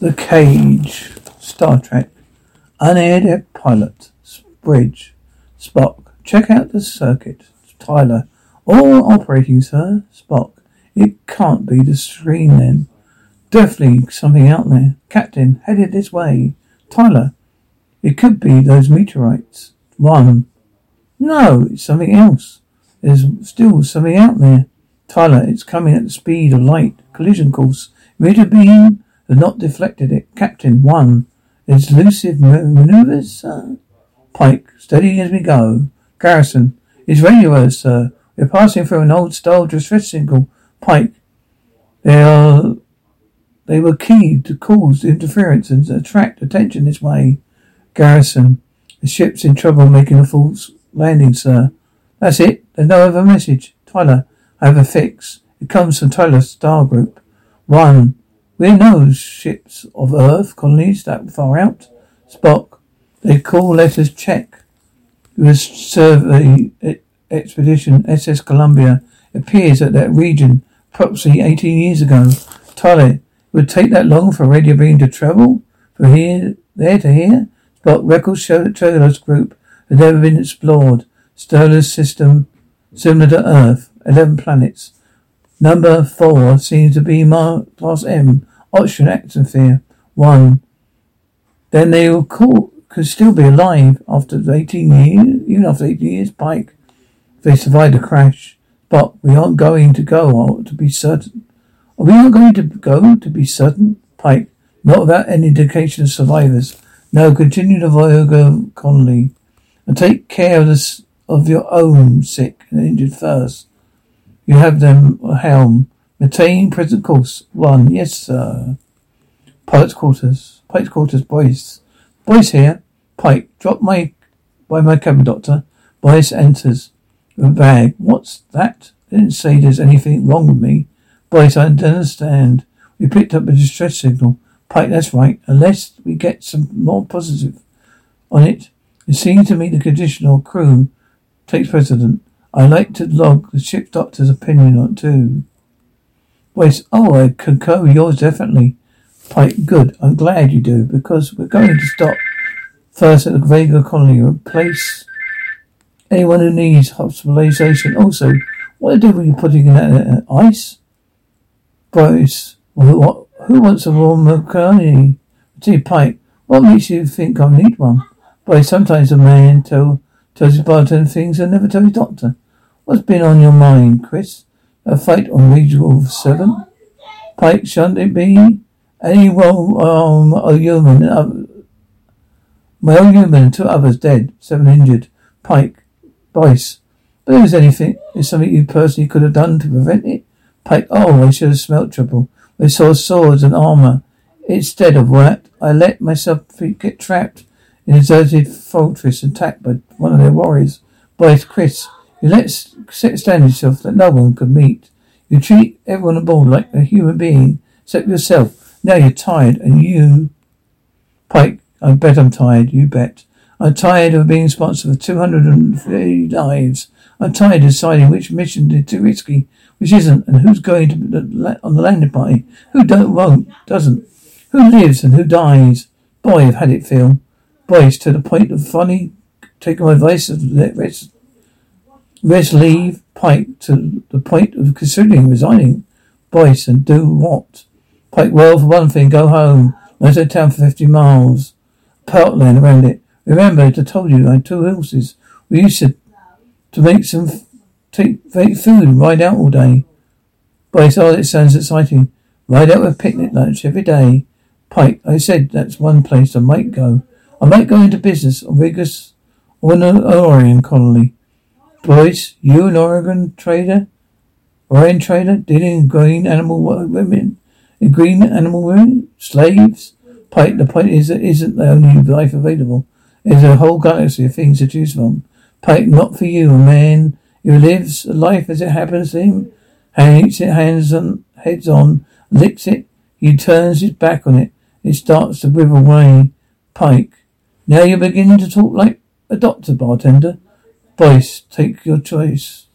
The Cage. Star Trek. Unaired pilot. Bridge. Spock. Check out the circuit. Tyler. All operating, sir. Spock. It can't be the screen then. Definitely something out there. Captain, headed this way. Tyler. It could be those meteorites. One. No, it's something else. There's still something out there. Tyler, it's coming at the speed of light. Collision course. Meter beam has not deflected it. Captain, one. It's Elusive maneuvers, sir? Pike, steady as we go. Garrison, it's radio sir. We're passing through an old style distress signal. Pike, they are, they were keyed to cause interference and attract attention this way. Garrison, the ship's in trouble making a false landing, sir. That's it. There's no other message. Tyler, I have a fix. It comes from Tyler Star Group. One, we know ships of Earth colonies that far out. Spock. They call letters check. a survey expedition SS Columbia appears at that region approximately 18 years ago. It would take that long for radio beam to travel from here, there to here? Spock records show that Talos Group had never been explored. Stellar system similar to Earth, 11 planets. Number four seems to be Mars Class M Oxygen fear? One. Then they could still be alive after 18 years, even after 18 years, Pike. They survived the crash. But we aren't going to go to be certain. Are we not going to go to be certain? Pike. Not without any indication of survivors. No, continue the Voyager Conley. And take care of this of your own sick and injured first. You have them helm. Maintain present course. One. Yes, sir. Pilot's quarters. Pilot's quarters, boys. Boyce here. Pike. Drop my by my cabin, doctor. Boyce enters. With bag. What's that? Didn't say there's anything wrong with me. Boyce, I don't understand. We picked up a distress signal. Pike, that's right. Unless we get some more positive on it. It seems to me the conditional crew takes precedent. I like to log the ship doctor's opinion on it too. Wes, oh, I concur with yours definitely. Pike, good. I'm glad you do, because we're going to stop first at the Vega colony replace anyone who needs hospitalization. Also, what are you putting in that uh, ice? Boyce, what, who wants a warm colony? Gee, Pike, what makes you think I need one? Boy, sometimes a man tell, tells his bartender things and never tells his doctor. What's been on your mind, Chris? A fight on Rigel 7? Pike, shouldn't it be? Any well, um, a human, uh, my own human and two others dead, seven injured. Pike, Boyce, but there was anything, is something you personally could have done to prevent it? Pike, oh, I should have smelt trouble. I saw swords and armor. Instead of that, I let myself get trapped in a deserted fortress attacked by one of their warriors. Boyce, Chris, you let set stand yourself that no one could meet. You treat everyone aboard like a human being, except yourself. Now you're tired, and you... Pike, I bet I'm tired, you bet. I'm tired of being responsible for 250 lives. I'm tired of deciding which mission is too risky, which isn't, and who's going to the, on the landing party, who don't, won't, doesn't, who lives and who dies. Boy, I've had it, Phil. Boyce, to the point of funny, taking my advice of let rest Rest leave Pike to the point of considering resigning. Boyce, and do what? Pike, well, for one thing, go home. Most of town for fifty miles. Parkland around it. Remember, I told you I had two horses. We used to, to make some, take, take food and ride out all day. Boyce, oh, it sounds exciting. Ride out with picnic lunch every day. Pike, I said that's one place I might go. I might go into business on Regulus or an Orion colony. Boyce, you an Orion trader? Orion trader? Dealing in green animal women? In green animal women? Slaves? Pike, the point is that isn't the only life available. There's a whole galaxy of things to choose from. Pike, not for you, a man who lives life as it happens to him, hangs it hands on, heads on, licks it, he turns his back on it, it starts to wither away. Pike, now you're beginning to talk like a doctor, bartender. Boyce, take your choice.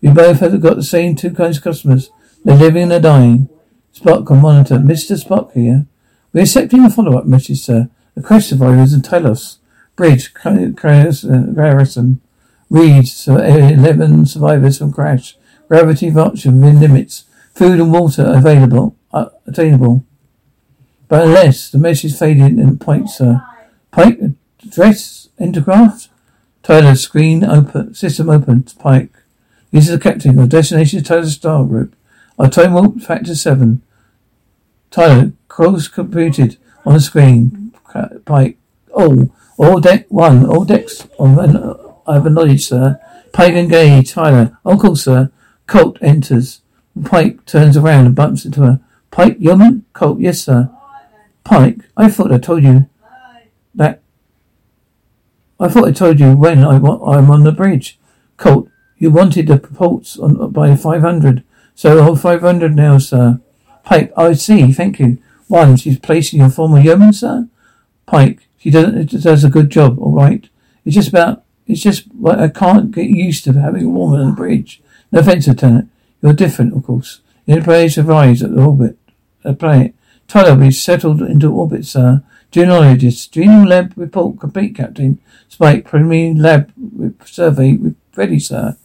We both have got the same two kinds of customers. They're living and they're dying. Spock on monitor. Mr. Spock here. We're accepting a follow-up message, sir. The crash survivors and Talos. Bridge, Garrison. Read, so 11 survivors from crash. Gravity option within limits. Food and water available, uh, attainable. But unless the message faded in point, sir. Pike, address, intercraft. Tyler, screen open, system open, Pike. This is the captain of destination is Talos Star Group. Our time warp factor seven. Tyler, cross computed on the screen. Pike. Oh, all deck one, all decks on I have a knowledge, sir. Pike engaged. Tyler. Uncle, sir. Colt enters. Pike turns around and bumps into her. Pike, yeoman? Colt, yes, sir. Pike, I thought I told you that. I thought I told you when I, I'm on the bridge. Colt, you wanted the reports on, by 500. So hold 500 now, sir. Pike, I see, thank you. One, she's placing your former yeoman, sir? Pike, she does, does a good job, all right. It's just about, it's just, I can't get used to having a woman on the bridge. No offense, Lieutenant. You're different, of course. The Enterprise rise at the orbit, uh, a planet. Tyler, we settled into orbit, sir. Genealogist, Genial lab report complete, Captain. Spike, preliminary lab survey ready, sir.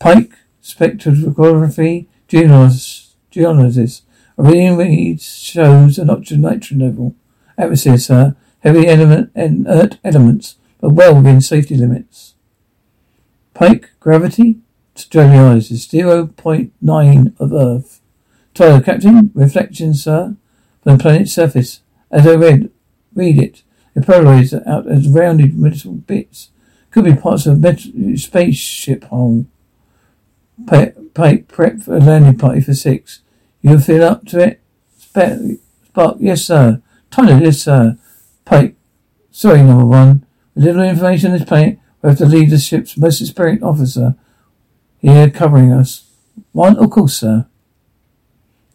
Pike, spectrography, genealogist, genealogist. A reading reads shows an oxygen nitrogen level. Atmosphere, sir. Heavy element, inert elements, but well within safety limits. Pike, gravity, sterilizes 0.9 of Earth. Tyler, Captain, reflection, sir, from the planet's surface. As I read, read it, it polarized out as rounded metal bits. Could be parts of a metal spaceship hull. Pike, prep for a landing party for six. You feel up to it? Spark, yes, sir. Tyler, yes, sir. Pike, sorry, number one. With little information on this we have to leave the ship's most experienced officer here covering us. One, of course, sir.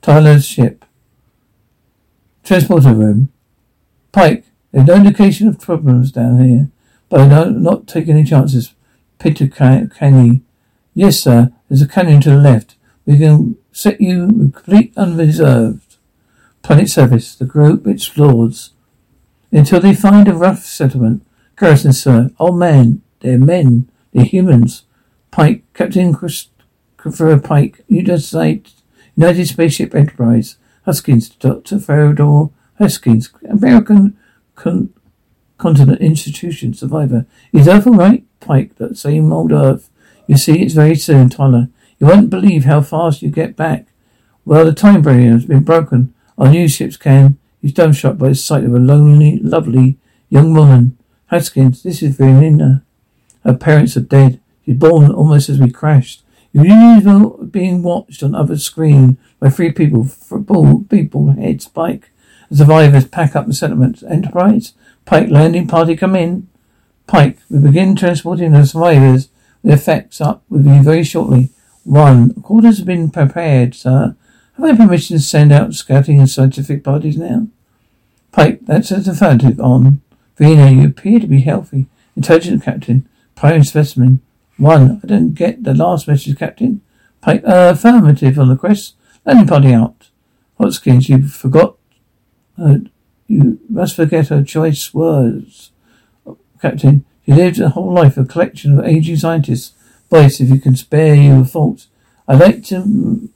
Tyler's ship. Transporter room. Pike, there's no indication of problems down here, but I don't not take any chances. Peter Kenny. Yes, sir. There's a canyon to the left. We can set you complete unreserved. Planet Service, The group explores until they find a rough settlement. Garrison, sir. Oh man, they're men. They're humans. Pike, Captain Christopher Pike, United, United Spaceship Enterprise, Haskins, Dr. Theodore Haskins, American Con- Continent Institution survivor. Is Earth all right? Pike, that same old Earth. You see, it's very soon, Tyler. You won't believe how fast you get back. Well, the time barrier has been broken. Our new ships can. He's dumbstruck by the sight of a lonely, lovely young woman. Haskins, this is Verena. Her parents are dead. She's born almost as we crashed. You were being watched on other screen by three people, football people, head Spike. Survivors pack up the settlement. Enterprise? Pike landing party come in. Pike, we begin transporting the survivors. The effects up with you very shortly. One, quarters have been prepared, sir. Have I permission to send out scouting and scientific parties now? Pike, that's a affirmative on. Vina, you appear to be healthy. Intelligent captain. Prime specimen. One. I don't get the last message, Captain. Pike, uh, affirmative on the quest. Landing party out. Haskins, you forgot. Uh, you must forget her choice words. Captain, you lived a whole life a collection of aging scientists. Boyce, if you can spare you a fault, I'd like to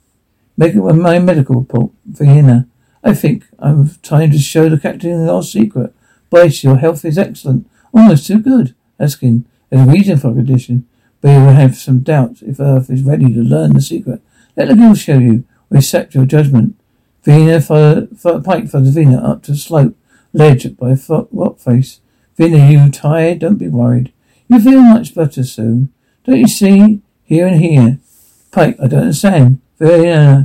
make it my medical report. Vina, I think I'm trying to show the captain our secret. Boyce, your health is excellent. Almost too good. Asking, there's a reason for a condition. But you will have some doubts if Earth is ready to learn the secret. Let the girl show you. We accept your judgment. Vina for Pike follows Vina up to the slope, ledge by rock face. Vina, you tired? Don't be worried. You feel much better soon. Don't you see? Here and here. Pike, I don't understand. Vina, uh,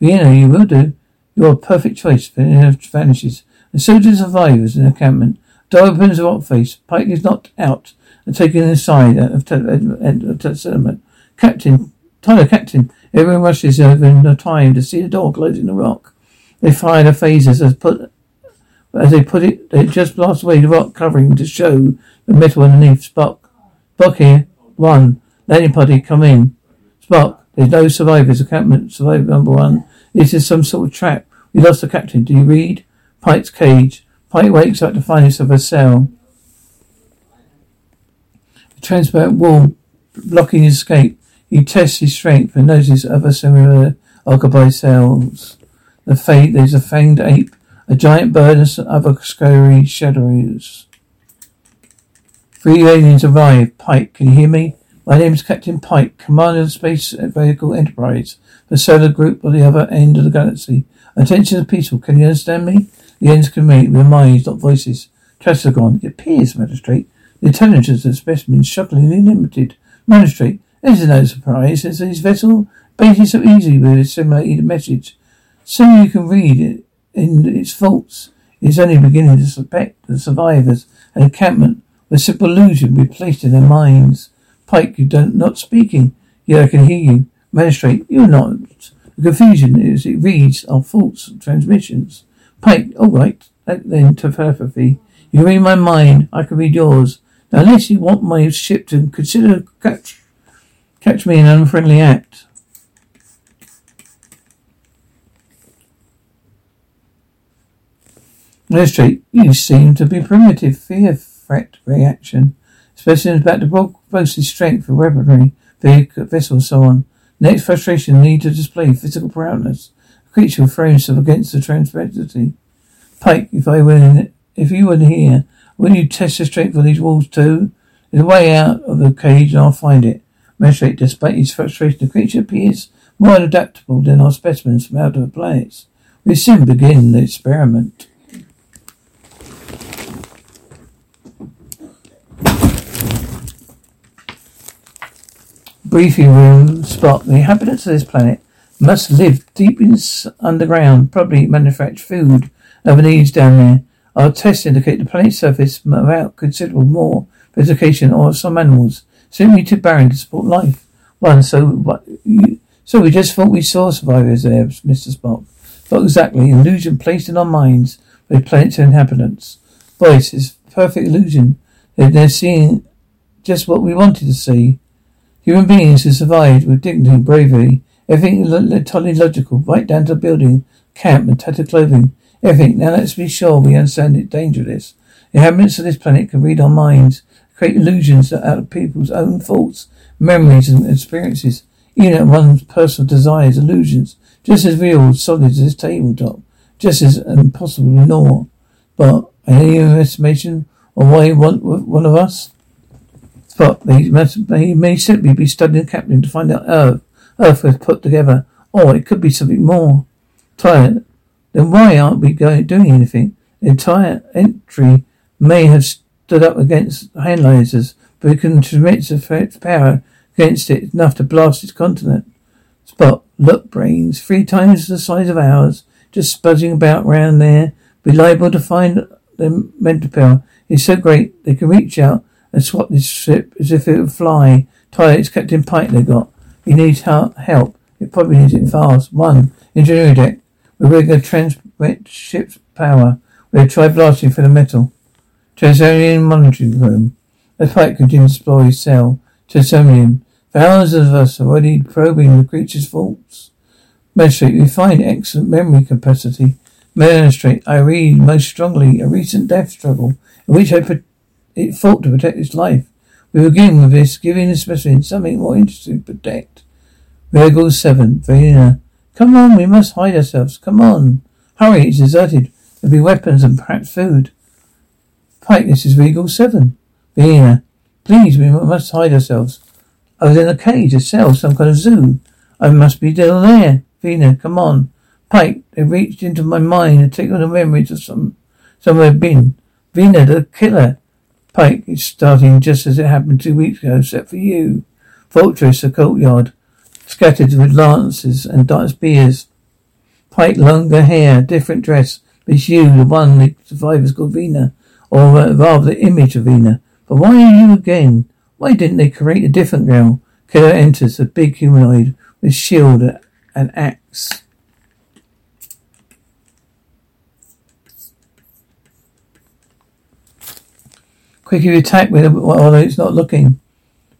Vina, you will do. You're a perfect choice. Vina vanishes. And so do survivors in the encampment. Door opens the rock face. Pike is knocked out and taken inside of the settlement. Captain, Tyler, Captain, everyone rushes over in the time to see the door closing the rock. They fire the phasers as put as they put it. They just blast away the rock covering to show the metal underneath. Spock, Spock here. One landing party, come in. Spock, there's no survivors. Encampment survivor number one. This is some sort of trap. We lost the captain. Do you read? Pike's cage. Pike wakes up to find himself a cell. The transparent wall blocking his escape. He tests his strength and notices other similar occupied cells. The fate there's a fanged ape, a giant bird, and some other scary shadows. Three aliens arrive. Pike, can you hear me? My name is Captain Pike, Commander of Space Vehicle Enterprise, the solar group on the other end of the galaxy. Attention to peaceful. Can you understand me? The ends communicate with minds, not voices. Trasagon, it appears, Magistrate, the intelligence of the specimen is shockingly limited. Magistrate, this is no surprise, as his vessel baited so easily with a simulated message. Soon you can read it in its faults. It is only beginning to suspect the survivors and encampment with simple illusion we placed in their minds. Pike, you don't not speaking. Yeah, I can hear you. Magistrate, you're not. The confusion is it reads our false transmissions. Pike, all right. Then telepathy. You can read my mind. I can read yours. Now, unless you want my ship to consider catch, catch me in an unfriendly act. Magistrate, you seem to be primitive. Fear threat reaction. Specimens about to his strength for weaponry, vehicle, vessel, and so on. Next frustration, need to display physical prowess. Creature thrown himself against the transparency. Pike, if I were in, if you were here, wouldn't you test the strength of these walls too? There's a way out of the cage and I'll find it. Despite his frustration, the creature appears more adaptable than our specimens from out of the place. We soon begin the experiment. briefing room Spock. The inhabitants of this planet must live deep in underground, probably manufacture food other needs down there. Our tests indicate the planet's surface without considerable more vegetation or some animals, simply too barren to support life. One, so? So we just thought we saw survivors there, Mr. Spock. Not exactly. Illusion placed in our minds by the planet's inhabitants. Voice is perfect illusion. They're, seeing just what we wanted to see. Human beings who survived with dignity and bravery. Everything totally logical, right down to building, camp, and tattered clothing. Everything. Now let's be sure we understand the danger of this. The inhabitants of this planet can read our minds, create illusions out of people's own thoughts, memories, and experiences. Even at one's personal desires, illusions, just as real, solid as this tabletop, just as impossible to ignore. But any estimation on why want one of us? But they may simply be studying the captain to find out Earth, Earth was put together. Or it could be something more. Tired. Then why aren't we going doing anything? The entire entry may have stood up against hand lasers, but it can transmit its power against it enough to blast its continent. Spock, look, brains, three times the size of ours, just buzzing about round there, be liable to find the mental power is so great they can reach out and swat this ship as if it would fly. Tyler, it's Captain Pike they got. He needs help. It probably needs it fast. One, engineering deck. We're going to transmit ship's power. We'll try blasting for the metal. Transonium monitoring room. As fight continues to his cell. Transonium. Thousands of us are already probing the creature's faults. Magistrate, we find excellent memory capacity. Magistrate, I read most strongly a recent death struggle in which I it fought to protect its life. We begin with this, giving the specimen something more interesting to protect. Virgo 7, Verena. Uh, Come on, we must hide ourselves. Come on. Hurry, it's deserted. There'll be weapons and perhaps food. Pike, this is Rigel 7. Verena. Please, we must hide ourselves. I was in a cage, a cell, some kind of zoo. I must be still there. Vina, come on. Pike, they reached into my mind and taken the memories of some somewhere I've been. Vina, the killer. Pike is starting just as it happened two weeks ago, except for you. Fortress, a courtyard, scattered with lances and spears. Pike, longer hair, different dress. It's you, the one the survivors called Vina, or rather the image of Vina. But why are you again? Why didn't they create a different girl? Killer enters, a big humanoid with shield and axe. Quickly attack with although it's not looking.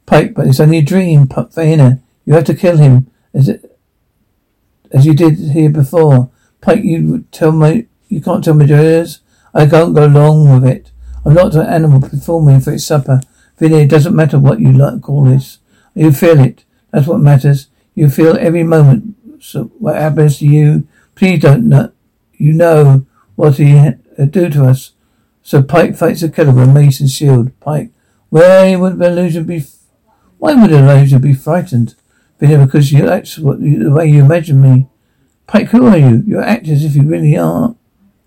Pike, but it's only a dream, Vina. You have to kill him as it, as you did here before. Pike, you tell my you can't tell me there is. I can't go along with it. I'm not an animal performing for its supper. Vina, it doesn't matter what you like call this. You feel it. That's what matters. You feel every moment. So what happens to you? Please don't know. You know what he uh, do to us. So Pike fights a killer with Mason's shield. Pike, why would the illusion be? Why would an illusion be frightened? Vina, because you that's what the way you imagine me. Pike, who are you? You act as if you really are.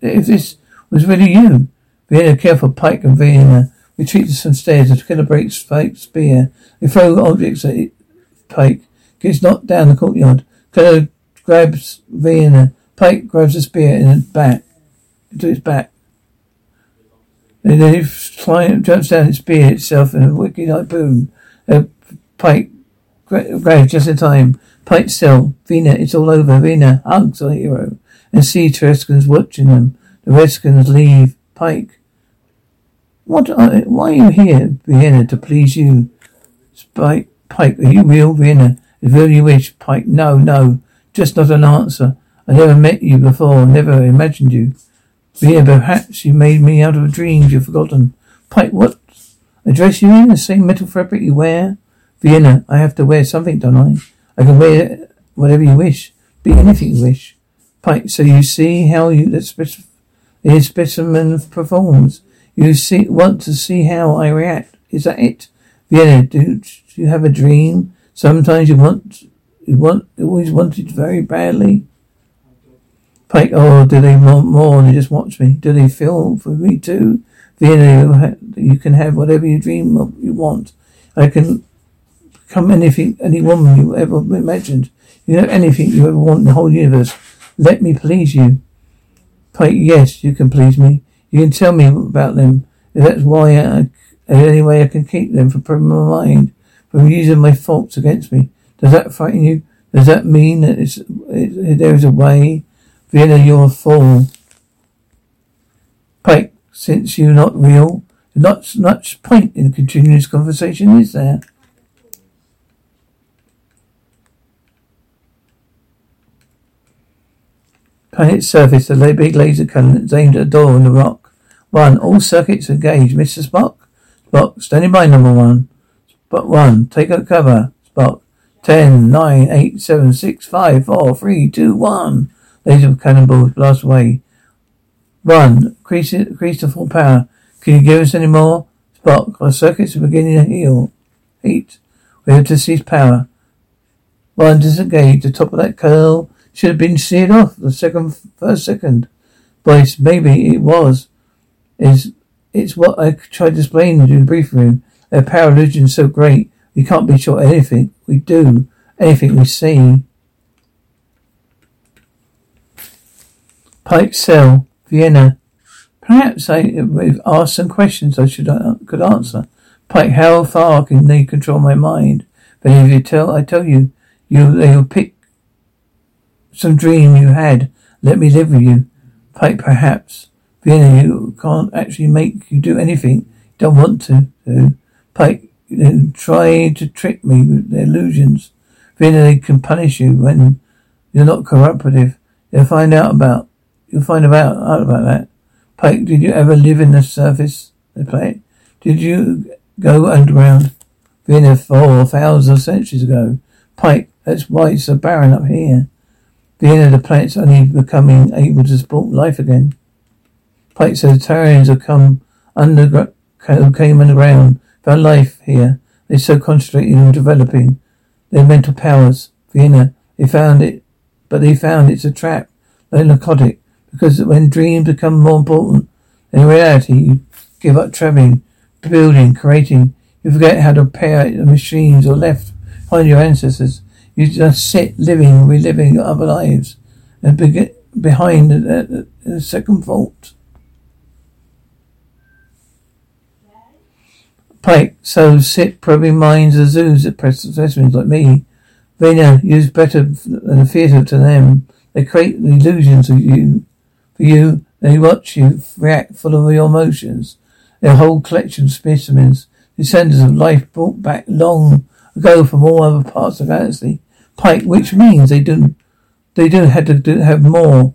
If this was really you. Vina, careful, Pike and Vina retreat to some stairs. Killer breaks Pike's spear. They throw objects at Pike. Gets knocked down the courtyard. Killer grabs Vina. Pike grabs the spear in its back. Into its back. And then he fly, jumps down its spear itself in a wicked harpoon. Uh, Pike grabs just in time. Pike still. Vina, it's all over. Vina hugs our hero and see Treskin's watching them. The Redskins leave. Pike. What are, why are you here, Vina, to please you? Spike, Pike, are you real, Vina? If really you wish, Pike, no, no. Just not an answer. I never met you before, never imagined you. Vina, perhaps you made me out of dreams you've forgotten. Pike, what? I dress you in the same metal fabric you wear? Vina, I have to wear something, don't I? I can wear whatever you wish. Be anything you wish. Pike, so you see how you, that his specimen performs. You see, want to see how I react. Is that it? Vina, do, do you have a dream? Sometimes you want, you want, always wanted very badly. Pike, oh, do they want more than just watch me? Do they feel for me too? Vina, you can have whatever you dream of, you want. I can become anything, any woman you ever imagined. You know anything you ever want in the whole universe. Let me please you. Pike, yes, you can please me. You can tell me about them. If that's why I, any way I can keep them from my mind, from using my faults against me. Does that frighten you? Does that mean that it's, it, there is a way? Vina, you're a fool. Pike, since you're not real, not much point in continuing this conversation, is there? Planet's surface, the big laser cannon is aimed at a door in the rock. One, all circuits engaged. Mr. Spock? Spock, standing by number one. Spock one, take out cover. Spock. Ten, nine, eight, seven, six, five, four, three, two, one. Laser cannonballs blast away. One, increase, increase the full power. Can you give us any more? Spock, our circuits are beginning to heal. Heat. We have to cease power. One, disengage. The top of that curl should have been seared off the second, first second. Boyce, maybe it was. Is it's what I tried to explain in the briefing room. Their power illusion is so great, we can't be sure anything we do, anything we see. Pike Cell, Vina. Perhaps I have asked some questions I should uh, could answer. Pike, how far can they control my mind? But if you tell, I tell you, you they will pick some dream you had. Let me live with you. Pike, perhaps. Vina, you can't actually make you do anything you don't want to do. Pike, they try to trick me with their illusions. Vina, they can punish you when you're not cooperative. They'll find out about, you'll find about, out about that. Pike, did you ever live in the surface? They play Did you go underground? Vina, four thousand centuries ago. Pike, that's why it's so barren up here. The end of the planet's only becoming able to support life again. Pike the Tarians have come under, came underground, found life here. They're so concentrated on developing their mental powers. Vina, they found it, but they found it's a trap, a narcotic, because when dreams become more important than reality, you give up traveling, building, creating. You forget how to repair the machines or left behind your ancestors. You just sit living, reliving other lives and begin behind the, the, the second fault. Pike, so sit probing minds of zoos at specimens like me. They know use better than a theatre to them. They create the illusions of you. For you, they watch you react full of your emotions. Their whole collection of specimens, descendants of life brought back long ago from all other parts of the galaxy. Pike, which means they do, they do have to do, have more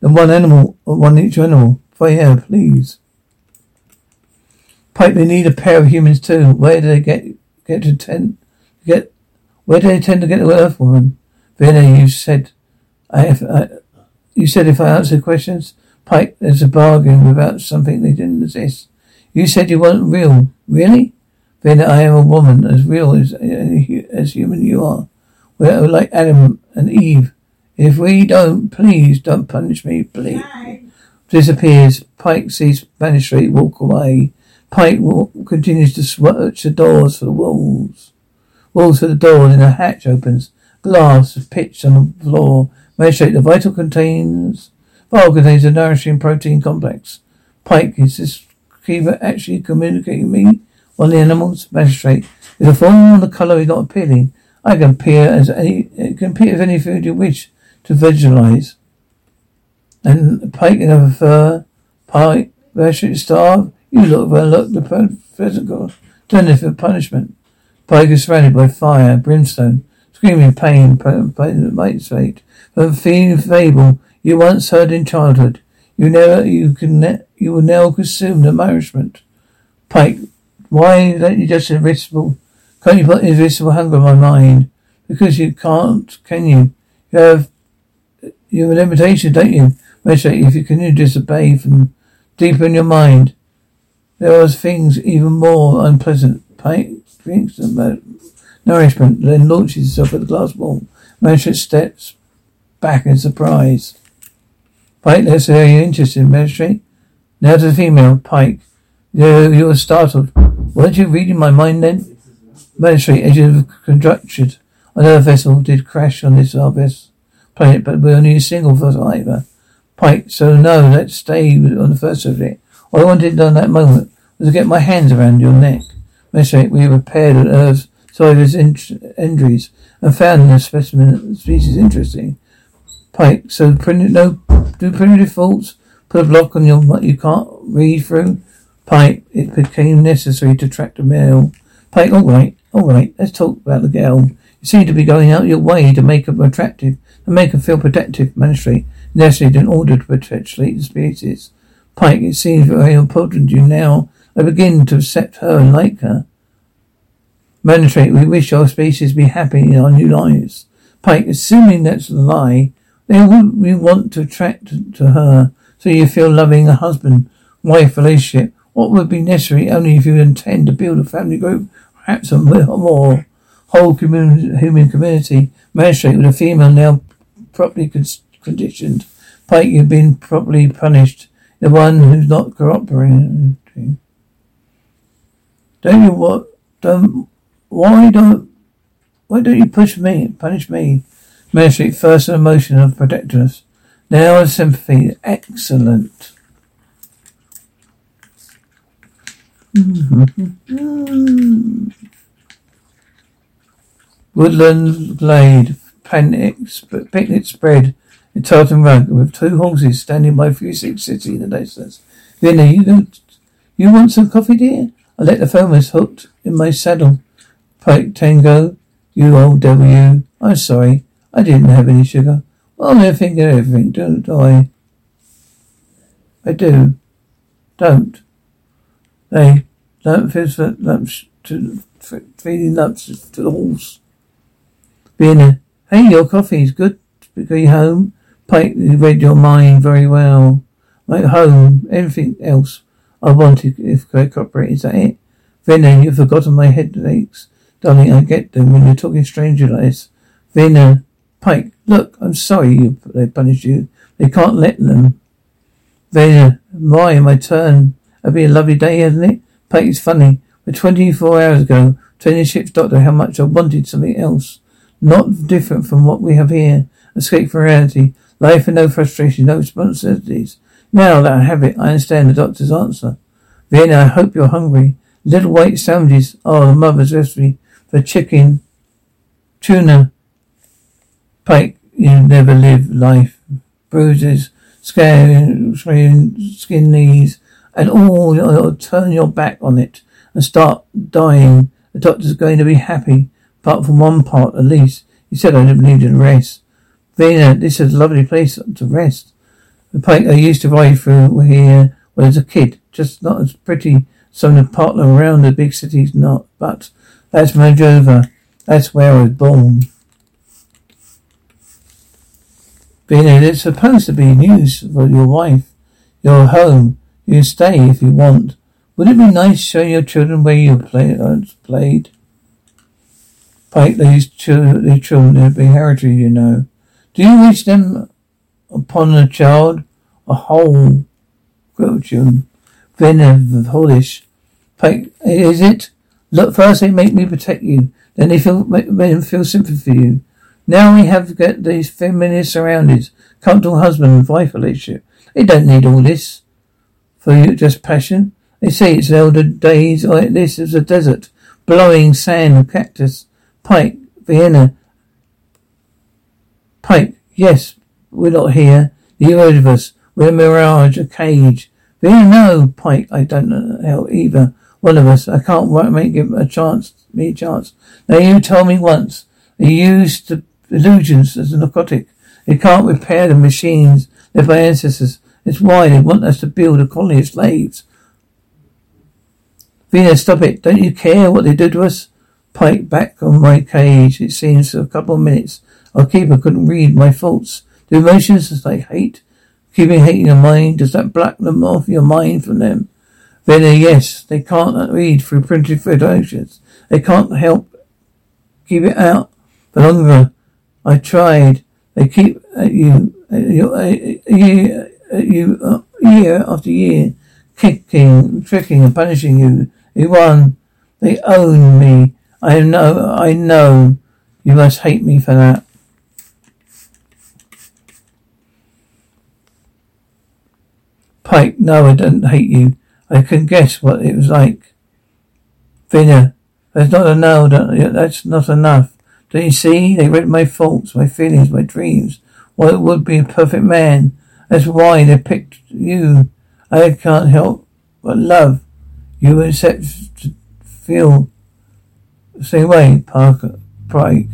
than one animal, or one each animal. Fire, please. Pike, they need a pair of humans too. Where do they get get to tend get? Where do they tend to get the Earth woman? Vina, you said, I, have, I you said if I answer questions, Pike, there's a bargain without something they didn't exist. You said you weren't real. Really? Then I am a woman, as real as, as human you are. We're like Adam and Eve. If we don't, please don't punish me, please. Disappears. Pike sees Street walk away. Pike walk, continues to search the doors for the walls. Walls for the door, then a hatch opens. Glass is pitched on the floor. Magistrate, the vital contains, vial contains a nourishing protein complex. Pike, is this Kiva actually communicating me? One of the animals? Magistrate, if the form and the colour is not appealing, I can appear as any, can appear as any food you wish to visualize. And Pike in a fur, Pike, Magistrate starve, you look well, look the physical, for punishment. Pike is surrounded by fire, brimstone, screaming pain, mate's fate. From a fable you once heard in childhood. You never, you can, ne- you will now consume the nourishment. Pike, why don't you just invisible? Can't you put invisible hunger in my mind? Because you can't, can you? You have, you have a limitation, don't you? Magistrate, if you can you disobey from deep in your mind, there are things even more unpleasant. Pike drinks about nourishment, then launches himself at the glass wall. Magistrate steps back in surprise. Pike, let's say you're interested, Magistrate. Now to the female, Pike. You, you were startled. Weren't you reading my mind then? You have conjectured, another vessel did crash on this our planet, but we're only a single survivor. Pike, so no, let's stay on the first subject. All I wanted on that moment was to get my hands around your neck. Magistrate, we repaired Earth's survivors' injuries and found the specimen species interesting. Pike, so primitive, no, do primitive faults put a block on your you can't read through? Pike, it became necessary to track the male. Pike, all right, all right, let's talk about the girl. You seem to be going out your way to make her attractive, and make her feel protective, magistrate, necessary in order to perpetuate the species. Pike, it seems very important to you now. I begin to accept her and like her. Magistrate, we wish our species be happy in our new lives. Pike, assuming that's a lie, then we want to attract to her so you feel loving a husband, wife relationship what would be necessary only if you intend to build a family group, a more whole human community. Magistrate with a female now properly conditioned. Pike, you've been properly punished. The one who's not cooperating. Don't you what? Don't why don't why don't you push me, punish me? Magistrate, first an emotion of protectiveness, now a sympathy. Excellent. Mm-hmm. Woodland glade, picnic, picnic spread, a tartan rug with two horses standing by Fusic City in the distance. Vina, you you want some coffee, dear? I let the thermos hooked in my saddle. Pike Tango, you old you. I'm sorry, I didn't have any sugar. Well, I think of everything, don't I? I do. Don't. They don't lunch to feeding nuts to the horse. Being hey, your coffee is good. Go home. Pike, you read your mind very well. Like home, everything else I wanted if I cooperate. Is that it? Vina, you've forgotten my headaches. Darling, I get them when you're talking stranger like this. Vina, Pike, look, I'm sorry you, they punished you. They can't let them. Vina, my, my turn. It'll be a lovely day, isn't it? It's funny. But 24 hours ago, telling ship's doctor how much I wanted something else. Not different from what we have here. Escape from reality. Life and no frustration, no responsibilities. Now that I have it, I understand the doctor's answer. Vina, I hope you're hungry. Little white sandwiches. Oh, the mother's recipe for chicken, tuna. Pike, you never live life. Bruises, skin, skin knees, and all, you'll turn your back on it and start dying. The doctor's going to be happy, apart from one part at least. He said I didn't need to rest. Vina, this is a lovely place to rest. The pike I used to ride through here when I was a kid, just not as pretty some of the partner around the big cities not, but that's Mojave. That's where I was born. Being it's supposed to be news for your wife, your home. You can stay if you want. Would it be nice showing your children where you play, uh, played? Pike, these children, these children have inherited, you know. Do you wish them upon a child? A whole. Then of Polish. Pike, is it? Look, first they make me protect you. Then they feel, make them feel sympathy for you. Now we have got these familiar surroundings, comfortable husband and wife relationship. They don't need all this. For you, just passion. They say it's elder days like this as a desert, blowing sand and cactus. Pike, Vina. Pike, yes, we're not here. The of us. We're a mirage, a cage. Vina, no, Pike, I don't know how either one of us. I can't make him a chance, me a chance. Now you told me once, they used the illusions as a narcotic. They can't repair the machines left by ancestors. It's why they want us to build a colony of slaves. Venus, stop it. Don't you care what they do to us? Pike back on my cage. It seems for a couple of minutes. Our keeper couldn't read my thoughts. The emotions is like hate. Keeping hate in your mind. Does that black them off your mind from them? Then, yes, they can't read through printed photos. They can't help keep it out for longer. I tried. They keep you, you, at you, at you uh, year after year, kicking, tricking, and punishing you. Won. They own me. I know. I know. You must hate me for that. Pike, no, I don't hate you. I can guess what it was like. Vina, that's not enough. That's not enough. Don't you see? They read my thoughts, my feelings, my dreams. What would be a perfect man. That's why they picked you. I can't help but love you to feel the same way, Parker Pike.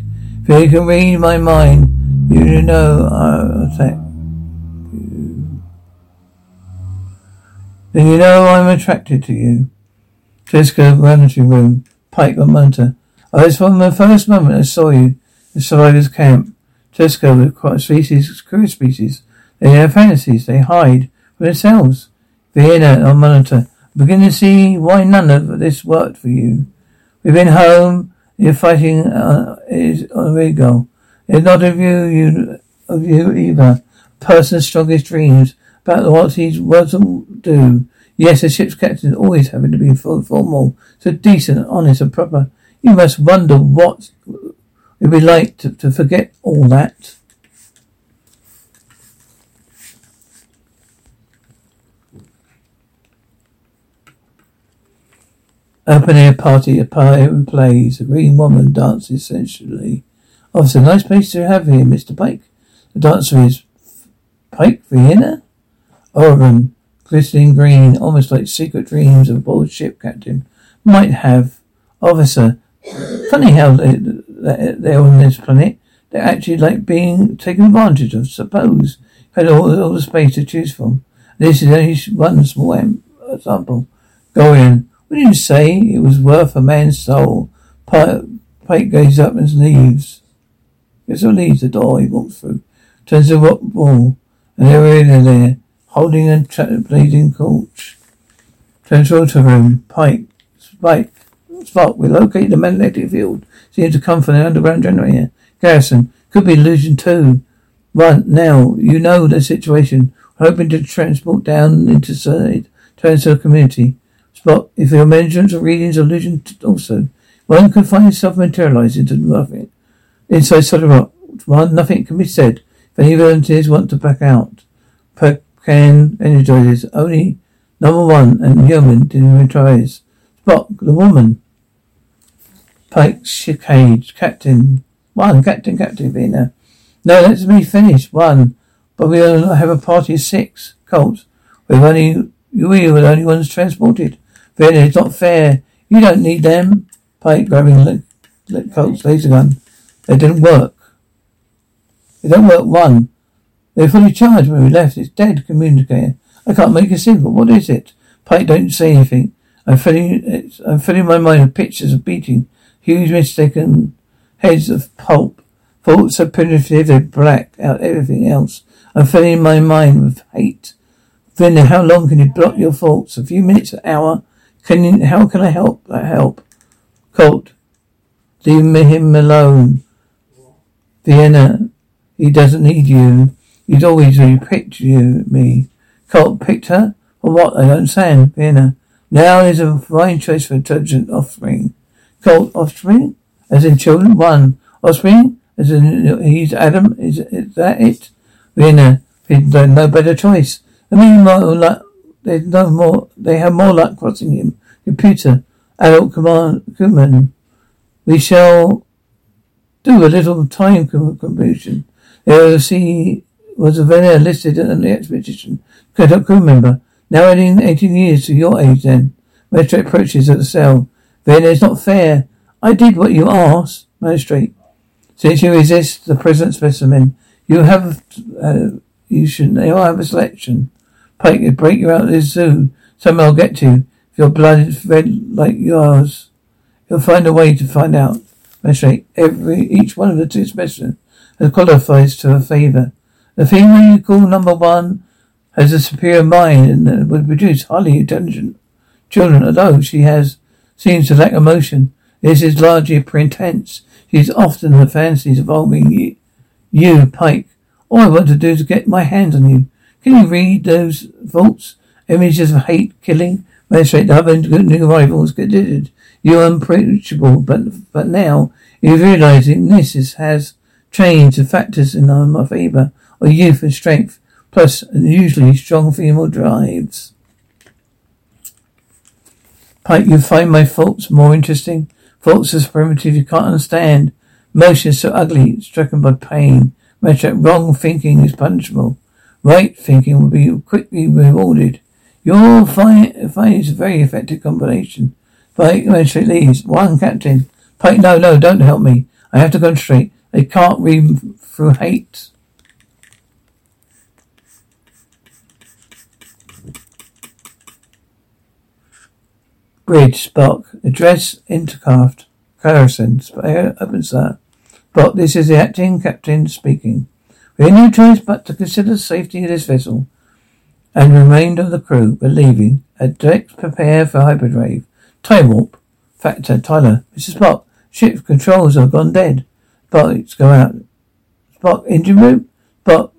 If you can read my mind, you know I'll attack you. Then you know I'm attracted to you. Jessica vanity room. Pike on Munter. I was from the first moment I saw you, the survivors' camp. Jessica with quite a species, queer species. They have fantasies. They hide for themselves. Vina on monitor. Begin to see why none of this worked for you. We've been home. You're fighting uh, is Rigel. It's not of you, you of you either. Person's strongest dreams about what he will do. Yes, a ship's captain is always having to be formal, so decent, honest, and proper. You must wonder what it would be like to, to forget all that. Open air party, a pirate plays, a green woman dances sensually. Officer, nice place to have here, Mr. Pike. The dancer is Pike Vina? Orion, glistening green, almost like secret dreams of a bold ship captain might have. Officer, Funny how they, they're on this planet. They're actually like being taken advantage of. Suppose had all, all the space to choose from. This is only one small example. Go in. Did you say? It was worth a man's soul. Pike goes up and leaves. Gets up leaves the door he walks through. Turns the rock wall. And they're in there, holding a tra- bleeding corpse. Transfer to room. Pike. Spike Spock. We locate the magnetic field. Seems to come from the underground generator. Garrison. Could be illusion too. Right now, you know the situation. hoping to transport down into side, turn to the community. Spock. If your measurements or readings are illusion also. One can find himself materialized into nothing. Inside solid rock. One, nothing can be said. If any volunteers want to back out. Per can energizes only number one and human didn't tries. Spock, the woman. Pike cage. Captain. One. Captain, Captain Vina. No, let's be finished. One. But we'll have a party of six. Colt. We've only, we were the only ones transported. Vina, it's not fair. You don't need them. Pike grabbing le- le- Colt's laser gun. They didn't work. They don't work. One. They're fully charged when we left. It's dead communicator. I can't make a signal. What is it? Pike, don't say anything. I'm filling, I'm filling my mind with pictures of beating, huge mistaken heads of pulp, thoughts so primitive they black out everything else. I'm filling my mind with hate. Then how long can you block your thoughts? A few minutes, an hour? Can how can I help? I help. Colt, leave him alone. Vina, he doesn't need you. He's always picked you, me. Colt picked her? For what? I don't understand. Vina. Now is a fine choice for intelligent offspring. Colt offspring? As in children? One. Offspring? As in he's Adam? Is, is that it? Vina. No better choice. I mean, There's no more. They have more luck crossing him. Computer. Adult command. Human. We shall do a little time conversion. There was a very listed on the expedition. Crew member. Now adding 18 years to your age then. Magistrate approaches at the cell. Then it's not fair. I did what you asked. Magistrate. Since you resist the present specimen, you have, uh, you should, you have a selection. Pike, you break you out of this zoo. I'll get to you. If your blood is red like yours, you'll find a way to find out. Magistrate, every, each one of the two specimens has qualifies to a favour. The female you call number one has a superior mind and would produce highly intelligent children, although she has seems to lack emotion. This is largely pretense. She is often her fancies involving you, you, Pike. All I want to do is get my hands on you. Can you read those thoughts? Images of hate, killing, magistrate, other new rivals considered. You are unpreachable, but but now you're realizing this is, has changed the factors in my favour of youth and strength plus unusually strong female drives. Pike, you find my faults more interesting? Faults as primitive you can't understand. Emotions so ugly, stricken by pain. Matter wrong thinking is punishable. Right thinking will be quickly rewarded. Your find, find is a very effective combination. Pike eventually leaves. One captain. Pike, no, no, don't help me. I have to concentrate. They can't read through hate. Bridge, Spock. Address Intercraft. Garrison. Opens that. Spock, this is the acting captain speaking. We have no choice but to consider the safety of this vessel and the remainder of the crew, believing a direct prepare for hyperdrive. Time warp. Factor, uh, Tyler. Mr. Spock, ship controls have gone dead. Spock, go out. Spock, engine room. Spock,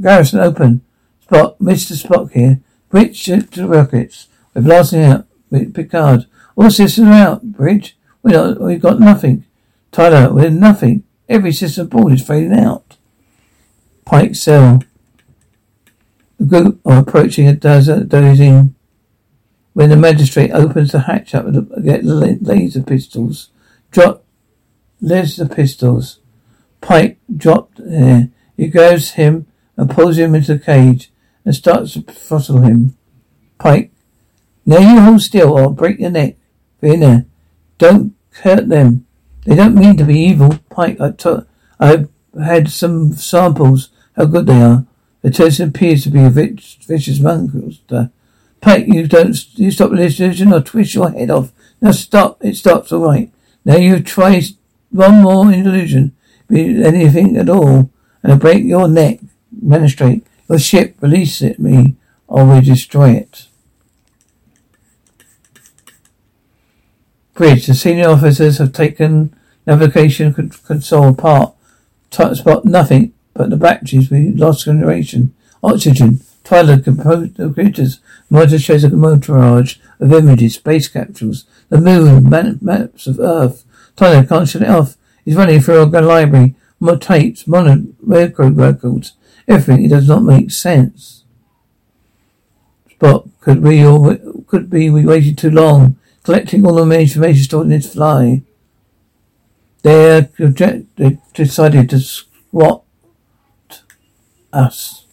garrison open. Spock, Mr. Spock here. Bridge to rockets. We're blasting out. Picard. All systems are out, Bridge. We not, we've got nothing. Tyler, we're nothing. Every system board is fading out. Pike cell. The group are approaching a desert dozing when the magistrate opens the hatch up and get laser pistols. Drop laser pistols. Pike dropped there. He grabs him and pulls him into the cage and starts to throttle him. Pike now you hold still or I'll break your neck. Vina, don't hurt them. They don't mean to be evil. Pike, I t- I've had some samples. How good they are. The test appears to be a vicious, vicious monster. Pike, you don't, you stop illusion or twist your head off. Now stop. It stops, all right. Now you've tried one more illusion, be anything at all, and I'll break your neck. Magistrate, your ship, release it me, or we destroy it. Bridge. The senior officers have taken navigation control apart. Spot nothing but the batteries. We lost generation. Oxygen. Tyler composed of computers. Monitor shows a montage of images, space capsules, the moon, man- maps of Earth. Tyler can't shut it off. He's running through a library. More tapes, mono records. Everything. It does not make sense. Spock, could we or could be we waited too long? collecting all the information stored in its fly. They decided to squat us.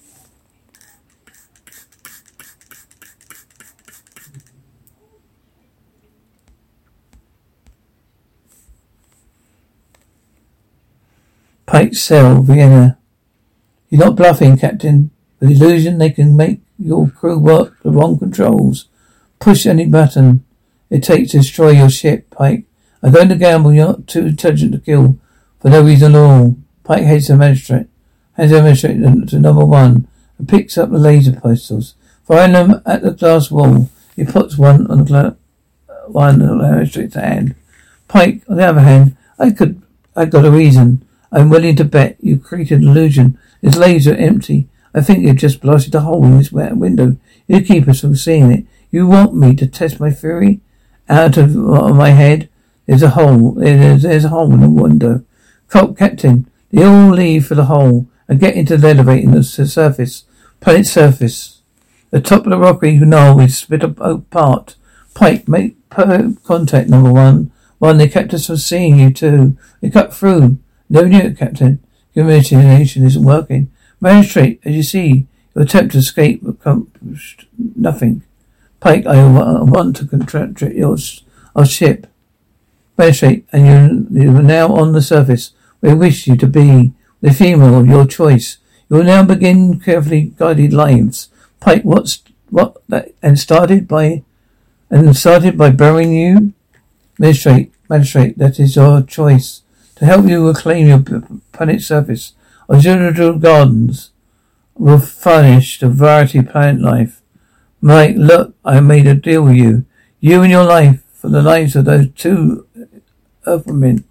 Pike Cell, Vina. You're not bluffing, Captain. With illusion, they can make your crew work the wrong controls. Push any button it takes to destroy your ship, Pike. I'm going to gamble you're not too intelligent to kill for no reason at all. Pike to the magistrate, hands the magistrate to number one, and picks up the laser pistols. Firing them at the glass wall, he puts one on the gla- uh, one on the magistrate's hand. Pike, on the other hand, I could, I got a reason. I'm willing to bet you created an illusion. This laser empty. I think you've just blasted a hole in this window. You keep us from seeing it. You want me to test my theory? Out of uh, my head, there's a hole. There's, there's a hole in the window. Cop Captain, they all leave for the hole and get into the elevator the surface, planet surface. The top of the rocky knoll is split apart. Pike, make contact number one. One, they kept us from seeing you too. They cut through. Never knew it, Captain. Your imagination isn't working. Magistrate, as you see, your attempt to escape accomplished nothing. Pike, I want to contract your our ship. Magistrate, and you, you are now on the surface. We wish you to be the female of your choice. You will now begin carefully guided lives. Pike, what's what and started by and started by burying you? Magistrate, magistrate, that is your choice. To help you reclaim your planet's surface, zoological gardens will furnish the variety of plant life. Mike, look, I made a deal with you. You and your life for the lives of those two uh, Earthmen.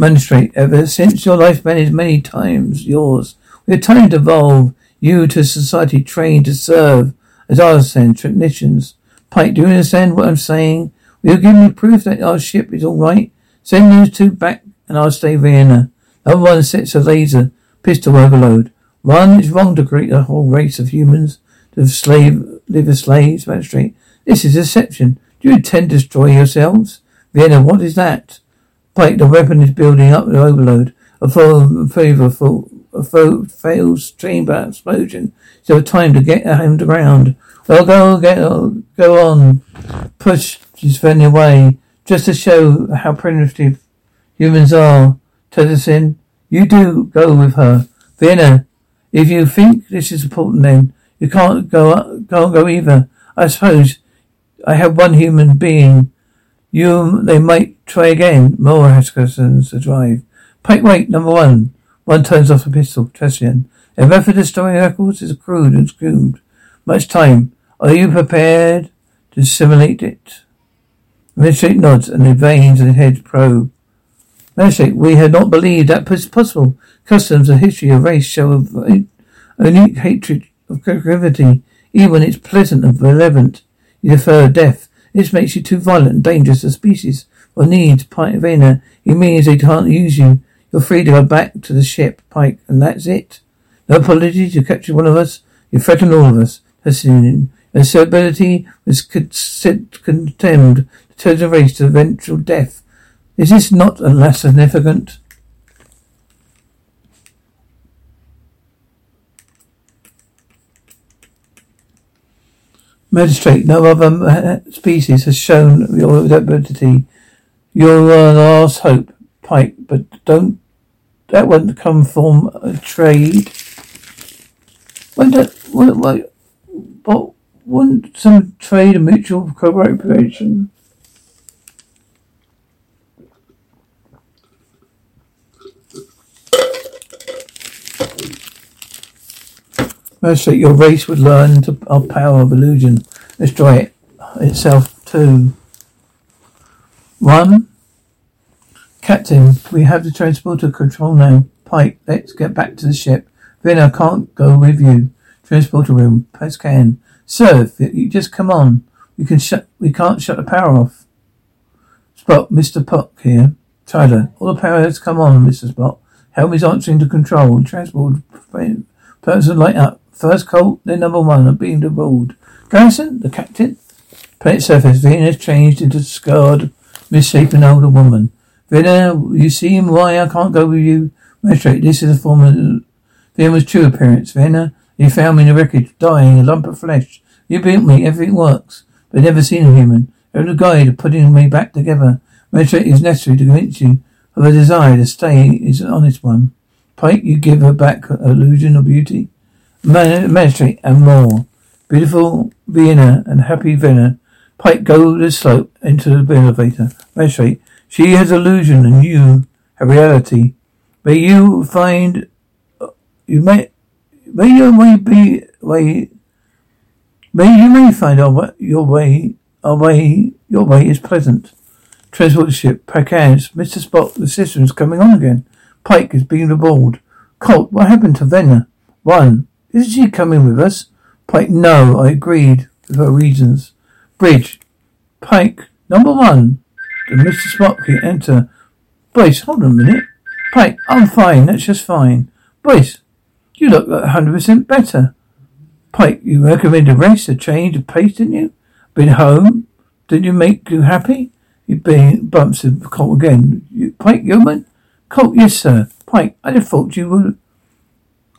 Magistrate, ever since your lifespan is many times yours, we are trying to evolve you to society trained to serve as artisan technicians. Pike, do you understand what I'm saying? Will you give me proof that our ship is all right? Send those two back and I'll stay Vina. The other one sets a laser pistol overload. One, it's wrong to create a whole race of humans to slave, live as slaves, magistrate. This is deception. Do you intend to destroy yourselves? Vina, what is that? Pike, the weapon is building up the overload. A favor for a failed chamber explosion. So time to get him to ground. Well, go, get, go on. Push his friend away. Just to show how primitive humans are. Tedderson, you do go with her. Vina, if you think this is important then, you can't go, can't go either. I suppose I have one human being. You, they might try again. More Haskins to drive. Pike wait, number one. One turns off the pistol. Tessian. A method of storing records is crude and skewed. Much time. Are you prepared to simulate it? Magistrate nods and the veins in his head probe. Magistrate, we had not believed that was possible. Customs and history of race show a, a unique hatred of gravity, even when it's pleasant and relevant. You defer death. This makes you too violent and dangerous a species. Or needs, Pike Vina. It means they can't use you. You're free to go back to the ship, Pike, and that's it. No apology to capture one of us. You threaten all of us. Listening. Your ability was condemned to turn the race to eventual death. Is this not a less significant? Magistrate, no other species has shown your ability. You're our last hope, Pike, but don't that won't come from a trade. Won't that what, what, what wouldn't some trade a mutual cooperation? Mostly your race would learn to our power of illusion, destroy it itself too. One. Captain, we have the transporter control now. Pike, let's get back to the ship. Then I can't go with you. Transporter room. Press can. Sir, you just come on. We can shut. We can't shut the power off. Spock, Mr. Spock here. Tyler, all the power has come on, Mr. Spock. Helm is answering to control. Transport person light up. First Colt, then number one, are beamed aboard. Garrison, the captain. Planet surface, Venus changed into a scarred, misshapen older woman. Vina, you see why I can't go with you? Magistrate, this is a form of Vina's true appearance. Vina, you found me in the wreckage, dying, a lump of flesh. You built me, everything works. But never seen a human. You're the guide putting me back together. Magistrate is necessary to convince you of a desire to stay is an honest one. Pike, you give her back illusion of beauty. Man- and more. Beautiful Vina and happy Vina. Pike, go the slope into the elevator. Magistrate, she has illusion and you have reality. May you find, uh, you may, may you may be, way, may you may find our, your way, our way, your way is pleasant. Transport ship, Package, Mr. Spock, the system's coming on again. Pike is being aboard. Colt, what happened to Vina? One, isn't she coming with us? Pike, no, I agreed with her reasons. Bridge, Pike, number one. Did Mr. Spock enter? Boyce, hold on a minute. Pike, I'm fine, that's just fine. Boyce, you look like 100% better. Pike, you recommend a rest, a change of pace, didn't you? Been home? Didn't you make you happy? You been bumps of Colt again. You, Pike, Yeoman? Colt, yes, sir. Pike, I just thought you were.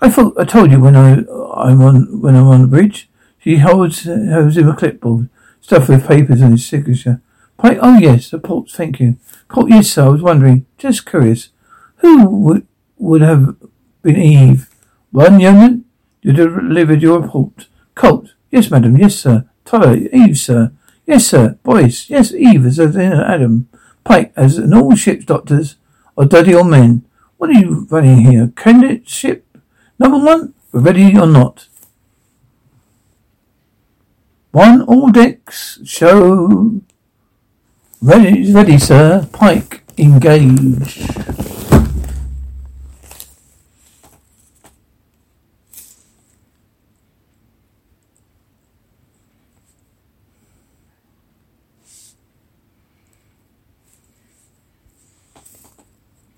I thought I told you when I I'm on when I'm on the bridge. She holds holds him a clipboard, stuffed with papers and his signature. Pike, oh yes, the port, thank you. Colt, yes, sir. I was wondering, just curious, who would would have been Eve? One yeoman? You delivered your report. Colt, yes, madam, yes, sir. Tyler, Eve, sir. Yes, sir. Boyce, yes, Eve as in Adam. Pike, as in all ship's doctors, or dirty old men. What are you running here? Candidate ship? Number one? Ready or not? One, all decks, show. Ready, ready, sir. Pike, engage.